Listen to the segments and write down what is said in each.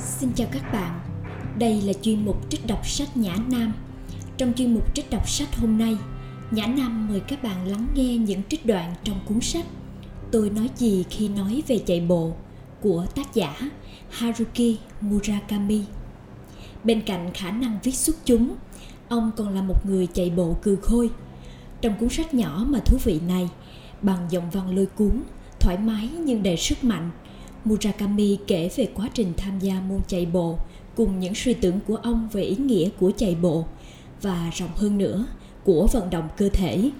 Xin chào các bạn. Đây là chuyên mục trích đọc sách Nhã Nam. Trong chuyên mục trích đọc sách hôm nay, Nhã Nam mời các bạn lắng nghe những trích đoạn trong cuốn sách Tôi nói gì khi nói về chạy bộ của tác giả Haruki Murakami. Bên cạnh khả năng viết xuất chúng, ông còn là một người chạy bộ cừ khôi. Trong cuốn sách nhỏ mà thú vị này, bằng giọng văn lôi cuốn, thoải mái nhưng đầy sức mạnh, Murakami kể về quá trình tham gia môn chạy bộ cùng những suy tưởng của ông về ý nghĩa của chạy bộ và rộng hơn nữa của vận động cơ thể,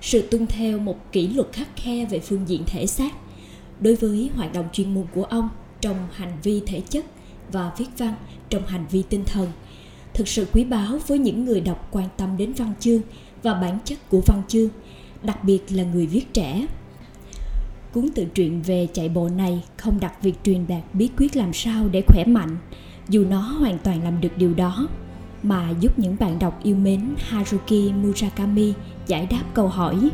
sự tuân theo một kỷ luật khắc khe về phương diện thể xác đối với hoạt động chuyên môn của ông trong hành vi thể chất và viết văn trong hành vi tinh thần thực sự quý báu với những người đọc quan tâm đến văn chương và bản chất của văn chương đặc biệt là người viết trẻ cuốn tự truyện về chạy bộ này không đặt việc truyền đạt bí quyết làm sao để khỏe mạnh dù nó hoàn toàn làm được điều đó mà giúp những bạn đọc yêu mến Haruki Murakami giải đáp câu hỏi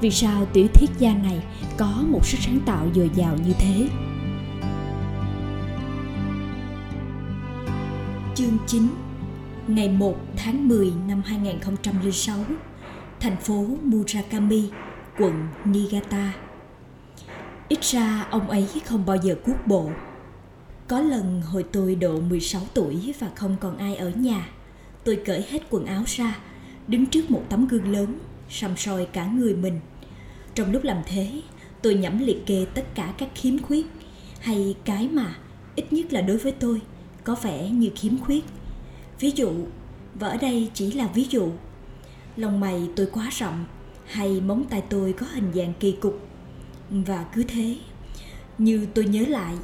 vì sao tiểu thuyết gia này có một sức sáng tạo dồi dào như thế. Chương 9 Ngày 1 tháng 10 năm 2006 Thành phố Murakami, quận Niigata Ít ra ông ấy không bao giờ cuốc bộ. Có lần hồi tôi độ 16 tuổi và không còn ai ở nhà, Tôi cởi hết quần áo ra, Đứng trước một tấm gương lớn, Sầm soi cả người mình. Trong lúc làm thế, Tôi nhẩm liệt kê tất cả các khiếm khuyết, Hay cái mà Ít nhất là đối với tôi, Có vẻ như khiếm khuyết. Ví dụ, Và ở đây chỉ là ví dụ, Lòng mày tôi quá rộng, Hay móng tay tôi có hình dạng kỳ cục. Và cứ thế, Như tôi nhớ lại,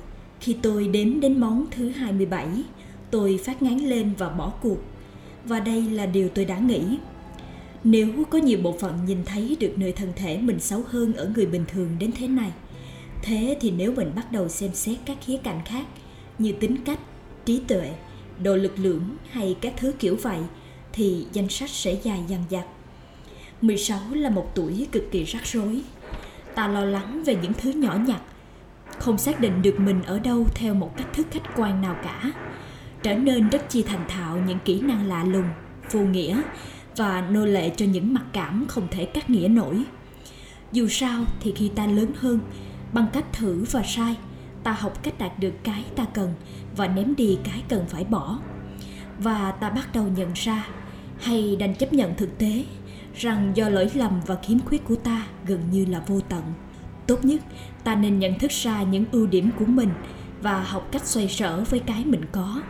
Khi tôi đếm đến món thứ 27 Tôi phát ngán lên và bỏ cuộc. Và đây là điều tôi đã nghĩ. Nếu có nhiều bộ phận nhìn thấy được nơi thân thể mình xấu hơn ở người bình thường đến thế này, thế thì nếu mình bắt đầu xem xét các khía cạnh khác như tính cách, trí tuệ, độ lực lượng hay các thứ kiểu vậy, thì danh sách sẽ dài dằng dặc. 16 là một tuổi cực kỳ rắc rối ta lo lắng về những thứ nhỏ nhặt. Không xác định được mình ở đâu theo một cách thức khách quan nào cả. Trở nên rất chi thành thạo những kỹ năng lạ lùng, vô nghĩa và nô lệ cho những mặc cảm không thể cắt nghĩa nổi. Dù sao thì khi ta lớn hơn, bằng cách thử và sai, ta học cách đạt được cái ta cần và ném đi cái cần phải bỏ. Và ta bắt đầu nhận ra hay đành chấp nhận thực tế rằng do lỗi lầm và khiếm khuyết của ta gần như là vô tận tốt nhất ta nên nhận thức ra những ưu điểm của mình và học cách xoay sở với cái mình có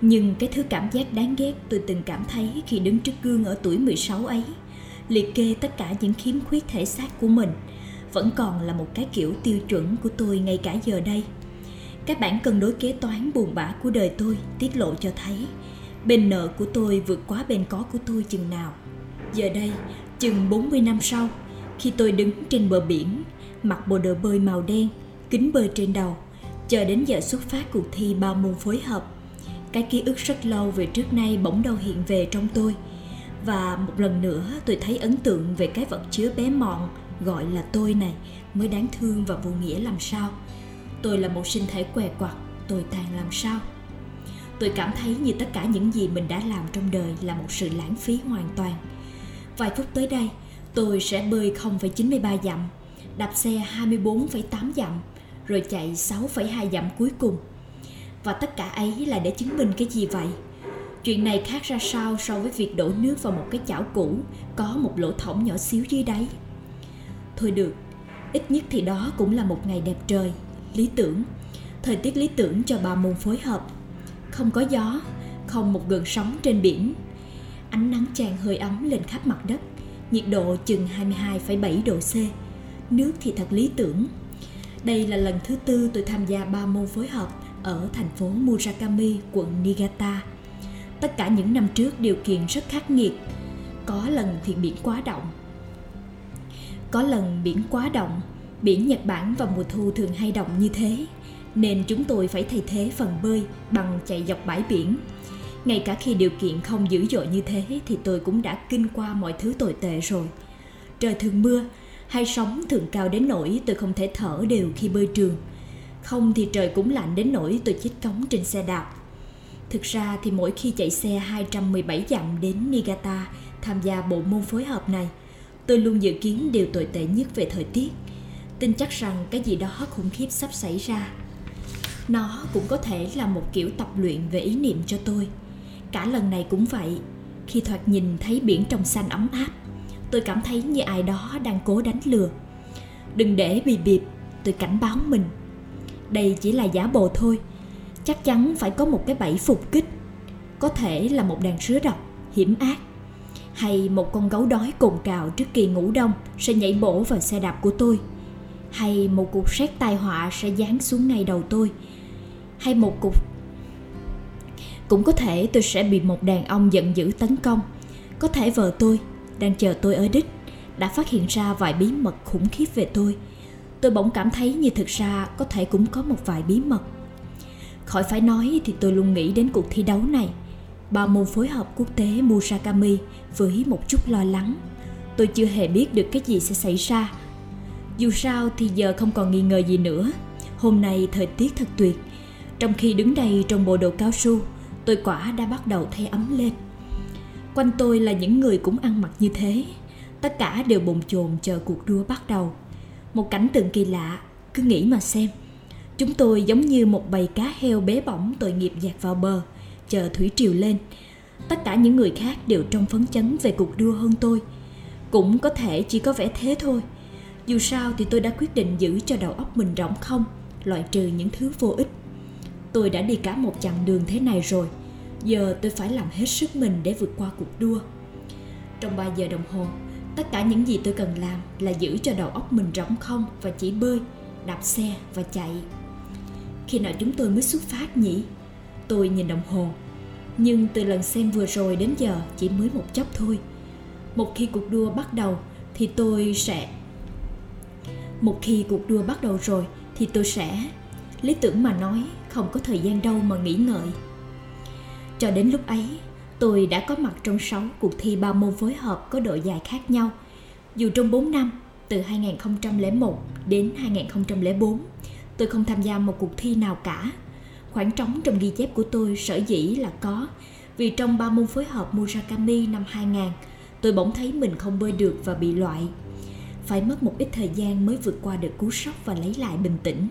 nhưng cái thứ cảm giác đáng ghét tôi từng cảm thấy khi đứng trước gương ở tuổi 16 ấy, liệt kê tất cả những khiếm khuyết thể xác của mình, vẫn còn là một cái kiểu tiêu chuẩn của tôi ngay cả giờ đây. Các bản cân đối kế toán buồn bã của đời tôi tiết lộ cho thấy bên nợ của tôi vượt quá bên có của tôi chừng nào. Giờ đây, chừng 40 năm sau, khi tôi đứng trên bờ biển, mặc bộ đồ bơi màu đen, kính bơi trên đầu, chờ đến giờ xuất phát cuộc thi ba môn phối hợp cái ký ức rất lâu về trước nay bỗng đâu hiện về trong tôi. Và một lần nữa tôi thấy ấn tượng về cái vật chứa bé mọn gọi là tôi này mới đáng thương và vô nghĩa làm sao. Tôi là một sinh thể què quặt tôi tàn làm sao. Tôi cảm thấy như tất cả những gì mình đã làm trong đời là một sự lãng phí hoàn toàn vài phút tới đây tôi sẽ bơi 0,93 dặm đạp xe 24,8 dặm rồi chạy 6,2 dặm cuối cùng. Và tất cả ấy là để chứng minh cái gì vậy? Chuyện này khác ra sao so với việc đổ nước vào một cái chảo cũ có một lỗ thỏng nhỏ xíu dưới đáy? Thôi được ít nhất thì đó cũng là một ngày đẹp trời. Lý tưởng thời tiết lý tưởng cho ba môn phối hợp. Không có gió không một gợn sóng trên biển ánh nắng tràn hơi ấm lên khắp mặt đất nhiệt độ chừng 22,7 độ C nước thì thật lý tưởng đây là lần thứ tư tôi tham gia ba môn phối hợp ở thành phố Murakami, quận Niigata. Tất cả những năm trước điều kiện rất khắc nghiệt. Có lần thì biển quá động. Có lần biển quá động, biển Nhật Bản vào mùa thu thường hay động như thế, nên chúng tôi phải thay thế phần bơi bằng chạy dọc bãi biển. Ngay cả khi điều kiện không dữ dội như thế thì tôi cũng đã kinh qua mọi thứ tồi tệ rồi. Trời thường mưa, hay sóng thường cao đến nỗi tôi không thể thở đều khi bơi trường – Không thì trời cũng lạnh đến nỗi tôi chết cống trên xe đạp. Thực ra thì mỗi khi chạy xe 217 dặm đến Niigata tham gia bộ môn phối hợp này, tôi luôn dự kiến điều tồi tệ nhất về thời tiết. Tin chắc rằng cái gì đó khủng khiếp sắp xảy ra. Nó cũng có thể là một kiểu tập luyện về ý niệm cho tôi. Cả lần này cũng vậy. Khi thoạt nhìn thấy biển trong xanh ấm áp, tôi cảm thấy như ai đó đang cố đánh lừa. Đừng để bị bịp, tôi cảnh báo mình. Đây chỉ là giả bộ thôi. Chắc chắn phải có một cái bẫy phục kích. Có thể là một đàn sứa độc, hiểm ác hay một con gấu đói cồn cào trước kỳ ngủ đông sẽ nhảy bổ vào xe đạp của tôi hay một cuộc sét tai họa sẽ giáng xuống ngay đầu tôi hay một cục cũng có thể tôi sẽ bị một đàn ông giận dữ tấn công có thể vợ tôi đang chờ tôi ở đích đã phát hiện ra vài bí mật khủng khiếp về tôi tôi bỗng cảm thấy như thực ra có thể cũng có một vài bí mật khỏi phải nói thì tôi luôn nghĩ đến cuộc thi đấu này ba môn phối hợp quốc tế Murakami với một chút lo lắng. Tôi chưa hề biết được cái gì sẽ xảy ra. Dù sao thì giờ không còn nghi ngờ gì nữa. Hôm nay thời tiết thật tuyệt. Trong khi đứng đây trong bộ đồ cao su, tôi quả đã bắt đầu thấy ấm lên. Quanh tôi là những người cũng ăn mặc như thế. Tất cả đều bồn chồn chờ cuộc đua bắt đầu. Một cảnh tượng kỳ lạ, cứ nghĩ mà xem. Chúng tôi giống như một bầy cá heo bé bỏng tội nghiệp dạt vào bờ – chờ thủy triều lên tất cả những người khác đều trong phấn chấn về cuộc đua hơn tôi cũng có thể chỉ có vẻ thế thôi dù sao thì tôi đã quyết định giữ cho đầu óc mình rỗng không loại trừ những thứ vô ích tôi đã đi cả một chặng đường thế này rồi. Giờ tôi phải làm hết sức mình để vượt qua cuộc đua. Trong 3 giờ đồng hồ, tất cả những gì tôi cần làm là giữ cho đầu óc mình rỗng không và chỉ bơi, đạp xe và chạy. Khi nào chúng tôi mới xuất phát nhỉ? Tôi nhìn đồng hồ. Nhưng từ lần xem vừa rồi đến giờ chỉ mới một chốc thôi. Một khi cuộc đua bắt đầu thì tôi sẽ Một khi cuộc đua bắt đầu rồi thì tôi sẽ Lý tưởng mà nói không có thời gian đâu mà nghĩ ngợi Cho đến lúc ấy tôi đã có mặt trong 6 cuộc thi ba môn phối hợp có độ dài khác nhau Dù trong 4 năm từ 2001 đến 2004 tôi không tham gia một cuộc thi nào cả Khoảng trống trong ghi chép của tôi sở dĩ là có vì trong ba môn phối hợp Murakami năm 2000, tôi bỗng thấy mình không bơi được và bị loại. Phải mất một ít thời gian mới vượt qua được cú sốc và lấy lại bình tĩnh.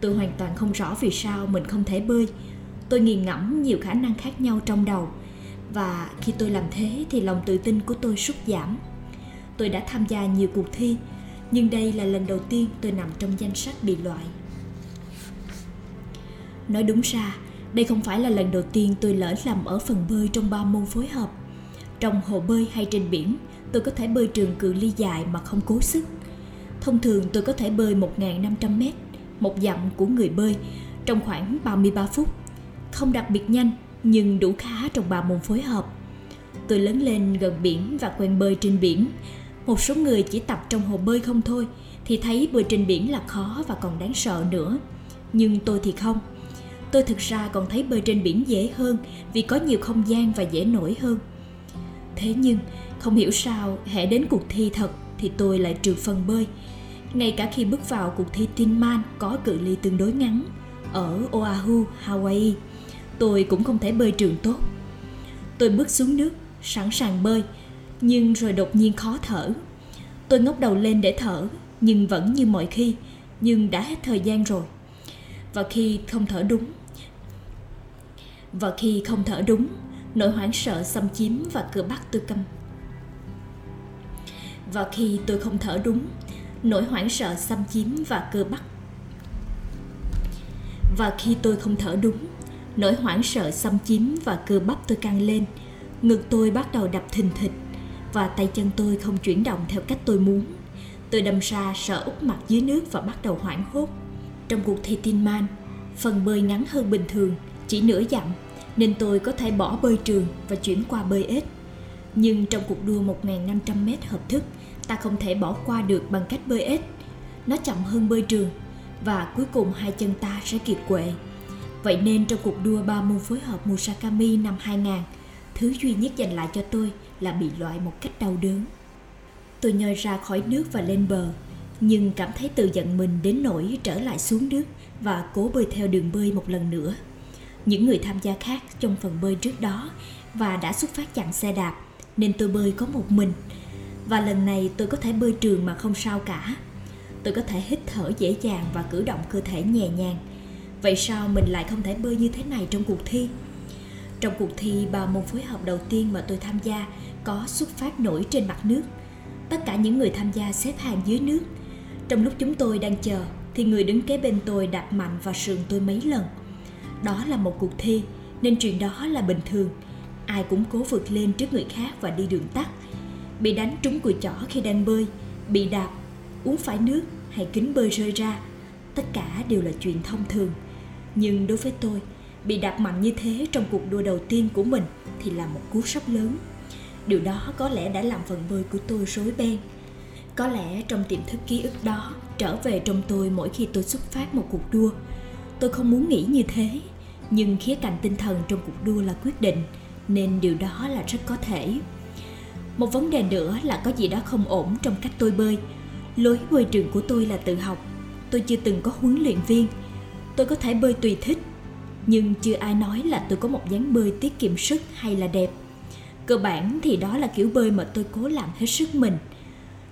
Tôi hoàn toàn không rõ vì sao mình không thể bơi. Tôi nghiền ngẫm nhiều khả năng khác nhau trong đầu và khi tôi làm thế thì lòng tự tin của tôi sút giảm. Tôi đã tham gia nhiều cuộc thi, nhưng đây là lần đầu tiên tôi nằm trong danh sách bị loại. Nói đúng ra, đây không phải là lần đầu tiên tôi lỡ lầm ở phần bơi trong ba môn phối hợp. Trong hồ bơi hay trên biển, tôi có thể bơi trường cự ly dài mà không cố sức. Thông thường tôi có thể bơi 1.500 mét, một dặm của người bơi, trong khoảng 33 phút. Không đặc biệt nhanh, nhưng đủ khá trong ba môn phối hợp. Tôi lớn lên gần biển và quen bơi trên biển. Một số người chỉ tập trong hồ bơi không thôi, thì thấy bơi trên biển là khó và còn đáng sợ nữa. Nhưng tôi thì không tôi thực ra còn thấy bơi trên biển dễ hơn vì có nhiều không gian và dễ nổi hơn thế nhưng không hiểu sao hệ đến cuộc thi thật thì tôi lại trượt phần bơi ngay cả khi bước vào cuộc thi tin man có cự ly tương đối ngắn ở Oahu, Hawaii, tôi cũng không thể bơi trường tốt. Tôi bước xuống nước, sẵn sàng bơi, nhưng rồi đột nhiên khó thở. Tôi ngóc đầu lên để thở, nhưng vẫn như mọi khi, nhưng đã hết thời gian rồi. Và khi không thở đúng và khi không thở đúng nỗi hoảng sợ xâm chiếm và cửa bắt tôi câm và khi tôi không thở đúng nỗi hoảng sợ xâm chiếm và cơ bắp. Và khi tôi không thở đúng nỗi hoảng sợ xâm chiếm và cơ bắp tôi căng lên ngực tôi bắt đầu đập thình thịch và tay chân tôi không chuyển động theo cách tôi muốn. Tôi đâm ra sợ úp mặt dưới nước và bắt đầu hoảng hốt. Trong cuộc thi tin man phần bơi ngắn hơn bình thường chỉ nửa dặm nên tôi có thể bỏ bơi trường và chuyển qua bơi ếch. Nhưng trong cuộc đua 1.500m hợp thức, ta không thể bỏ qua được bằng cách bơi ếch. Nó chậm hơn bơi trường và cuối cùng hai chân ta sẽ kiệt quệ. Vậy nên trong cuộc đua ba môn phối hợp Musakami năm 2000, thứ duy nhất dành lại cho tôi là bị loại một cách đau đớn. Tôi nhoi ra khỏi nước và lên bờ, nhưng cảm thấy tự giận mình đến nỗi trở lại xuống nước và cố bơi theo đường bơi một lần nữa. Những người tham gia khác trong phần bơi trước đó và đã xuất phát chặn xe đạp nên tôi bơi có một mình. Và lần này tôi có thể bơi trường mà không sao cả. Tôi có thể hít thở dễ dàng và cử động cơ thể nhẹ nhàng. Vậy sao mình lại không thể bơi như thế này trong cuộc thi? Trong cuộc thi, ba môn phối hợp đầu tiên mà tôi tham gia có xuất phát nổi trên mặt nước. Tất cả những người tham gia xếp hàng dưới nước. Trong lúc chúng tôi đang chờ, thì người đứng kế bên tôi đạp mạnh vào sườn tôi mấy lần. Đó là một cuộc thi, nên chuyện đó là bình thường. Ai cũng cố vượt lên trước người khác và đi đường tắt. Bị đánh trúng cùi chỏ khi đang bơi, bị đạp, uống phải nước hay kính bơi rơi ra. Tất cả đều là chuyện thông thường. Nhưng đối với tôi, bị đạp mạnh như thế trong cuộc đua đầu tiên của mình thì là một cú sốc lớn điều đó có lẽ đã làm phần bơi của tôi rối beng có lẽ trong tiềm thức ký ức đó trở về trong tôi mỗi khi tôi xuất phát một cuộc đua tôi không muốn nghĩ như thế nhưng khía cạnh tinh thần trong cuộc đua là quyết định nên điều đó là rất có thể một vấn đề nữa là có gì đó không ổn trong cách tôi bơi. Lối bơi trường của tôi là tự học. Tôi chưa từng có huấn luyện viên. Tôi có thể bơi tùy thích, nhưng chưa ai nói là tôi có một dáng bơi tiết kiệm sức hay là đẹp. Cơ bản thì đó là kiểu bơi mà tôi cố làm hết sức mình.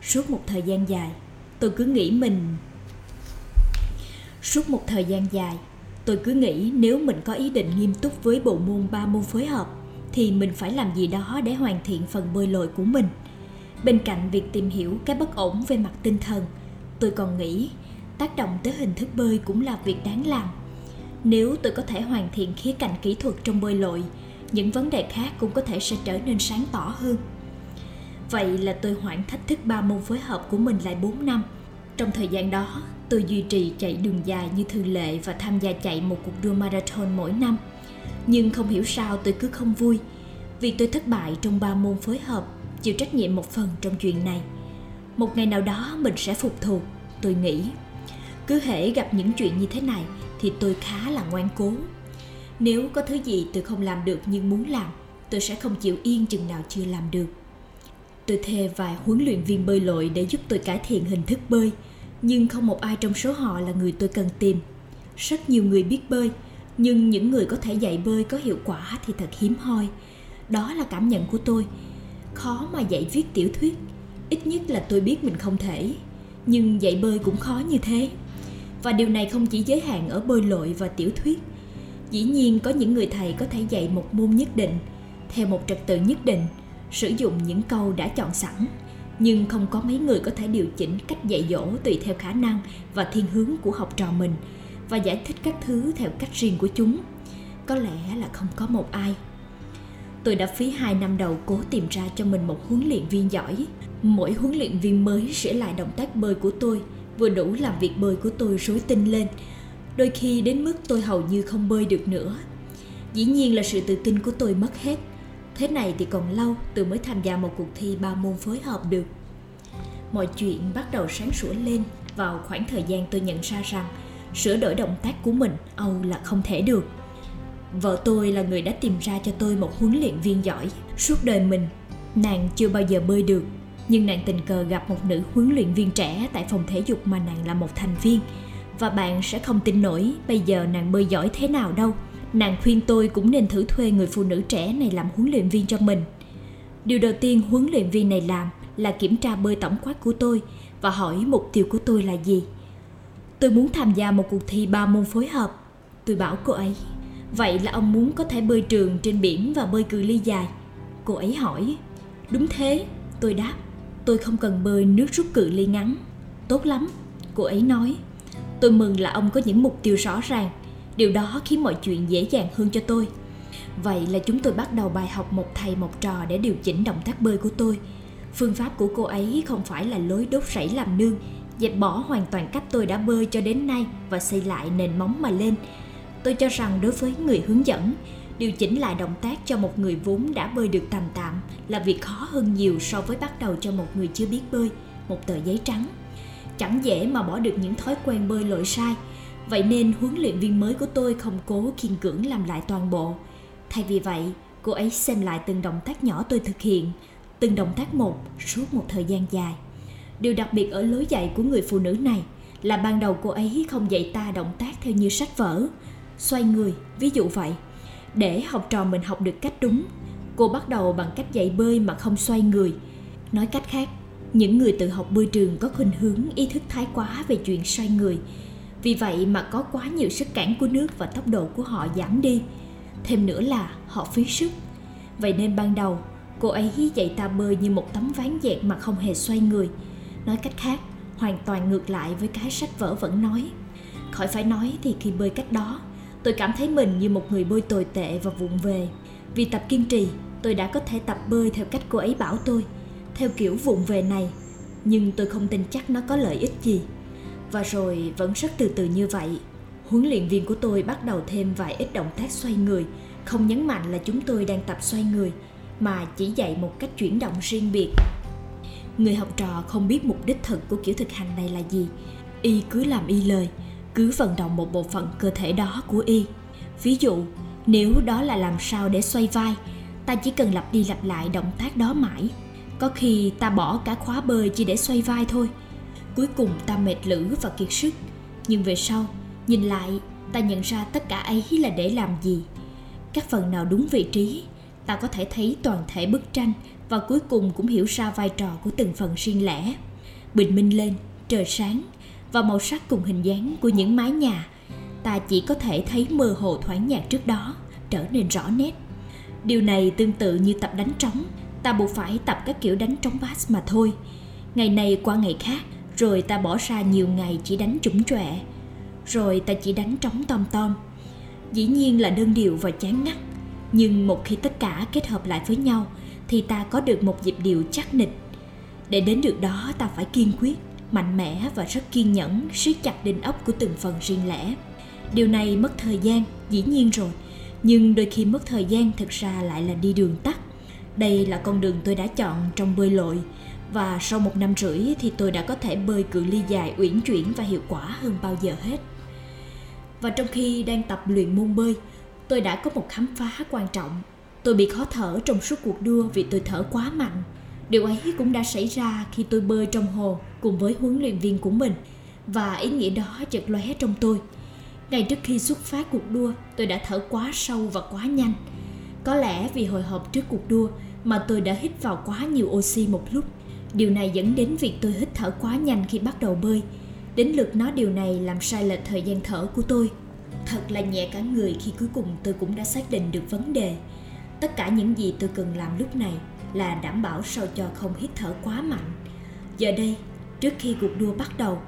Suốt một thời gian dài, tôi cứ nghĩ mình suốt một thời gian dài, tôi cứ nghĩ nếu mình có ý định nghiêm túc với bộ môn ba môn phối hợp thì mình phải làm gì đó để hoàn thiện phần bơi lội của mình. Bên cạnh việc tìm hiểu cái bất ổn về mặt tinh thần, tôi còn nghĩ tác động tới hình thức bơi cũng là việc đáng làm. Nếu tôi có thể hoàn thiện khía cạnh kỹ thuật trong bơi lội, những vấn đề khác cũng có thể sẽ trở nên sáng tỏ hơn. Vậy là tôi hoãn thách thức ba môn phối hợp của mình lại 4 năm. Trong thời gian đó, tôi duy trì chạy đường dài như thường lệ và tham gia chạy một cuộc đua marathon mỗi năm nhưng không hiểu sao tôi cứ không vui. Vì tôi thất bại trong ba môn phối hợp, chịu trách nhiệm một phần trong chuyện này. Một ngày nào đó mình sẽ phục thù. Tôi nghĩ, cứ hễ gặp những chuyện như thế này thì tôi khá là ngoan cố. Nếu có thứ gì tôi không làm được nhưng muốn làm, tôi sẽ không chịu yên chừng nào chưa làm được. Tôi thuê vài huấn luyện viên bơi lội để giúp tôi cải thiện hình thức bơi, nhưng không một ai trong số họ là người tôi cần tìm. Rất nhiều người biết bơi nhưng những người có thể dạy bơi có hiệu quả thì thật hiếm hoi. Đó là cảm nhận của tôi. Khó mà dạy viết tiểu thuyết. Ít nhất là tôi biết mình không thể. Nhưng dạy bơi cũng khó như thế. Và điều này không chỉ giới hạn ở bơi lội và tiểu thuyết. Dĩ nhiên có những người thầy có thể dạy một môn nhất định, theo một trật tự nhất định, sử dụng những câu đã chọn sẵn. Nhưng không có mấy người có thể điều chỉnh cách dạy dỗ tùy theo khả năng và thiên hướng của học trò mình và giải thích các thứ theo cách riêng của chúng. Có lẽ là không có một ai. Tôi đã phí hai năm đầu cố tìm ra cho mình một huấn luyện viên giỏi. Mỗi huấn luyện viên mới sửa lại động tác bơi của tôi, vừa đủ làm việc bơi của tôi rối tinh lên. Đôi khi đến mức tôi hầu như không bơi được nữa. Dĩ nhiên là sự tự tin của tôi mất hết. Thế này thì còn lâu, tôi mới tham gia một cuộc thi ba môn phối hợp được. Mọi chuyện bắt đầu sáng sủa lên vào khoảng thời gian tôi nhận ra rằng sửa đổi động tác của mình, âu là không thể được. Vợ tôi là người đã tìm ra cho tôi một huấn luyện viên giỏi, suốt đời mình. Nàng chưa bao giờ bơi được, nhưng nàng tình cờ gặp một nữ huấn luyện viên trẻ tại phòng thể dục mà nàng là một thành viên. Và bạn sẽ không tin nổi bây giờ nàng bơi giỏi thế nào đâu. Nàng khuyên tôi cũng nên thử thuê người phụ nữ trẻ này làm huấn luyện viên cho mình. Điều đầu tiên huấn luyện viên này làm là kiểm tra bơi tổng quát của tôi và hỏi mục tiêu của tôi là gì tôi muốn tham gia một cuộc thi ba môn phối hợp. Tôi bảo cô ấy, vậy là ông muốn có thể bơi trường trên biển và bơi cự ly dài. Cô ấy hỏi, đúng thế. Tôi đáp, tôi không cần bơi nước rút cự ly ngắn. Tốt lắm. Cô ấy nói, tôi mừng là ông có những mục tiêu rõ ràng. Điều đó khiến mọi chuyện dễ dàng hơn cho tôi. Vậy là chúng tôi bắt đầu bài học một thầy một trò để điều chỉnh động tác bơi của tôi. Phương pháp của cô ấy không phải là lối đốt sảy làm nương dẹp bỏ hoàn toàn cách tôi đã bơi cho đến nay và xây lại nền móng mà lên. Tôi cho rằng đối với người hướng dẫn, điều chỉnh lại động tác cho một người vốn đã bơi được tạm tạm là việc khó hơn nhiều so với bắt đầu cho một người chưa biết bơi, một tờ giấy trắng. Chẳng dễ mà bỏ được những thói quen bơi lội sai. Vậy nên huấn luyện viên mới của tôi không cố kiên cưỡng làm lại toàn bộ. Thay vì vậy, cô ấy xem lại từng động tác nhỏ tôi thực hiện, từng động tác một suốt một thời gian dài điều đặc biệt ở lối dạy của người phụ nữ này là ban đầu cô ấy không dạy ta động tác theo như sách vở. Xoay người, ví dụ vậy. Để học trò mình học được cách đúng, cô bắt đầu bằng cách dạy bơi mà không xoay người. Nói cách khác, những người tự học bơi trường có khuynh hướng ý thức thái quá về chuyện xoay người. Vì vậy mà có quá nhiều sức cản của nước và tốc độ của họ giảm đi. Thêm nữa là họ phí sức. Vậy nên ban đầu, cô ấy dạy ta bơi như một tấm ván dẹt mà không hề xoay người nói cách khác, hoàn toàn ngược lại với cái sách vở vẫn nói. Khỏi phải nói thì khi bơi cách đó, tôi cảm thấy mình như một người bơi tồi tệ và vụng về. Vì tập kiên trì, tôi đã có thể tập bơi theo cách cô ấy bảo tôi, theo kiểu vụng về này. Nhưng tôi không tin chắc nó có lợi ích gì. Và rồi vẫn rất từ từ như vậy. Huấn luyện viên của tôi bắt đầu thêm vài ít động tác xoay người, không nhấn mạnh là chúng tôi đang tập xoay người, mà chỉ dạy một cách chuyển động riêng biệt người học trò không biết mục đích thật của kiểu thực hành này là gì. Y cứ làm y lời, cứ vận động một bộ phận cơ thể đó của y. Ví dụ, nếu đó là làm sao để xoay vai, ta chỉ cần lặp đi lặp lại động tác đó mãi. Có khi ta bỏ cả khóa bơi chỉ để xoay vai thôi. Cuối cùng ta mệt lử và kiệt sức. Nhưng về sau, nhìn lại, ta nhận ra tất cả ấy là để làm gì. Các phần nào đúng vị trí, ta có thể thấy toàn thể bức tranh và cuối cùng cũng hiểu ra vai trò của từng phần riêng lẻ. Bình minh lên, trời sáng, và màu sắc cùng hình dáng của những mái nhà, ta chỉ có thể thấy mơ hồ thoáng nhạt trước đó, trở nên rõ nét. Điều này tương tự như tập đánh trống, ta buộc phải tập các kiểu đánh trống bass mà thôi. Ngày này qua ngày khác, rồi ta bỏ ra nhiều ngày chỉ đánh trũng trọe, rồi ta chỉ đánh trống tom tom. Dĩ nhiên là đơn điệu và chán ngắt, nhưng một khi tất cả kết hợp lại với nhau thì ta có được một nhịp điệu chắc nịch. Để đến được đó, ta phải kiên quyết, mạnh mẽ và rất kiên nhẫn, siết chặt đinh ốc của từng phần riêng lẻ. Điều này mất thời gian, dĩ nhiên rồi, nhưng đôi khi mất thời gian thực ra lại là đi đường tắt. Đây là con đường tôi đã chọn trong bơi lội, và sau một năm rưỡi thì tôi đã có thể bơi cự ly dài uyển chuyển và hiệu quả hơn bao giờ hết. Và trong khi đang tập luyện môn bơi, tôi đã có một khám phá quan trọng tôi bị khó thở trong suốt cuộc đua vì tôi thở quá mạnh. Điều ấy cũng đã xảy ra khi tôi bơi trong hồ cùng với huấn luyện viên của mình, và ý nghĩa đó chợt lóe trong tôi. Ngay trước khi xuất phát cuộc đua, tôi đã thở quá sâu và quá nhanh. Có lẽ vì hồi hộp trước cuộc đua mà tôi đã hít vào quá nhiều oxy một lúc. Điều này dẫn đến việc tôi hít thở quá nhanh khi bắt đầu bơi. Đến lượt nó điều này làm sai lệch thời gian thở của tôi. Thật là nhẹ cả người khi cuối cùng tôi cũng đã xác định được vấn đề tất cả những gì tôi cần làm lúc này là đảm bảo sao cho không hít thở quá mạnh. Giờ đây, trước khi cuộc đua bắt đầu,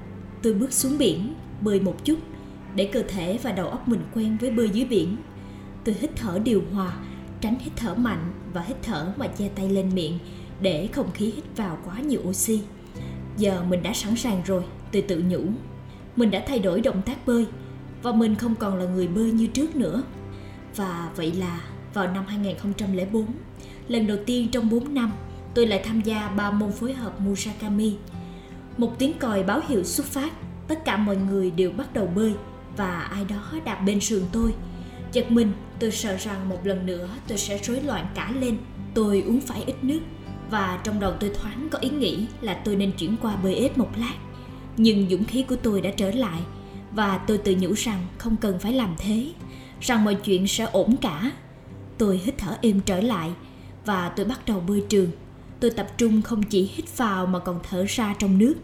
tôi bước xuống biển, bơi một chút, để cơ thể và đầu óc mình quen với bơi dưới biển. Tôi hít thở điều hòa, tránh hít thở mạnh và hít thở mà che tay lên miệng để không khí hít vào quá nhiều oxy. Giờ mình đã sẵn sàng rồi, tôi tự nhủ. Mình đã thay đổi động tác bơi và mình không còn là người bơi như trước nữa. Và vậy là vào năm 2004 lần đầu tiên trong 4 năm, tôi lại tham gia ba môn phối hợp Murakami. Một tiếng còi báo hiệu xuất phát, tất cả mọi người đều bắt đầu bơi và ai đó đạp bên sườn tôi. Giật mình, tôi sợ rằng một lần nữa tôi sẽ rối loạn cả lên, tôi uống phải ít nước và trong đầu tôi thoáng có ý nghĩ là tôi nên chuyển qua bơi ếch một lát. Nhưng dũng khí của tôi đã trở lại và tôi tự nhủ rằng không cần phải làm thế, rằng mọi chuyện sẽ ổn cả tôi hít thở êm trở lại và tôi bắt đầu bơi trường. Tôi tập trung không chỉ hít vào mà còn thở ra trong nước.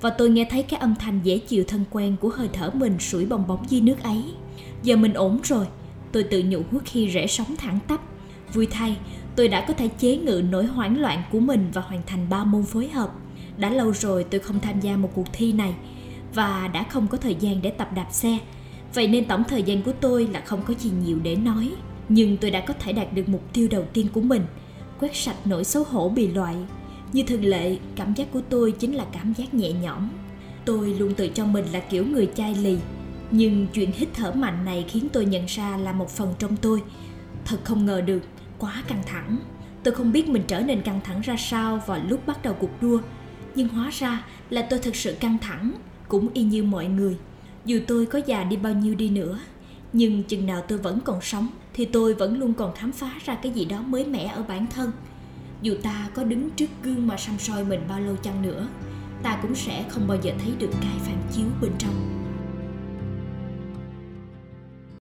Và tôi nghe thấy cái âm thanh dễ chịu thân quen của hơi thở mình sủi bong bóng dưới nước ấy. Giờ mình ổn rồi. Tôi tự nhủ khi rẽ sóng thẳng tắp. Vui thay, tôi đã có thể chế ngự nỗi hoảng loạn của mình và hoàn thành ba môn phối hợp. Đã lâu rồi tôi không tham gia một cuộc thi này và đã không có thời gian để tập đạp xe. Vậy nên tổng thời gian của tôi là không có gì nhiều để nói nhưng tôi đã có thể đạt được mục tiêu đầu tiên của mình, quét sạch nỗi xấu hổ bị loại. Như thường lệ, cảm giác của tôi chính là cảm giác nhẹ nhõm. Tôi luôn tự cho mình là kiểu người chai lì, nhưng chuyện hít thở mạnh này khiến tôi nhận ra là một phần trong tôi. Thật không ngờ được, quá căng thẳng. Tôi không biết mình trở nên căng thẳng ra sao vào lúc bắt đầu cuộc đua, nhưng hóa ra là tôi thực sự căng thẳng, cũng y như mọi người. Dù tôi có già đi bao nhiêu đi nữa, nhưng chừng nào tôi vẫn còn sống thì tôi vẫn luôn còn khám phá ra cái gì đó mới mẻ ở bản thân. Dù ta có đứng trước gương mà xăm soi mình bao lâu chăng nữa, ta cũng sẽ không bao giờ thấy được cái phản chiếu bên trong.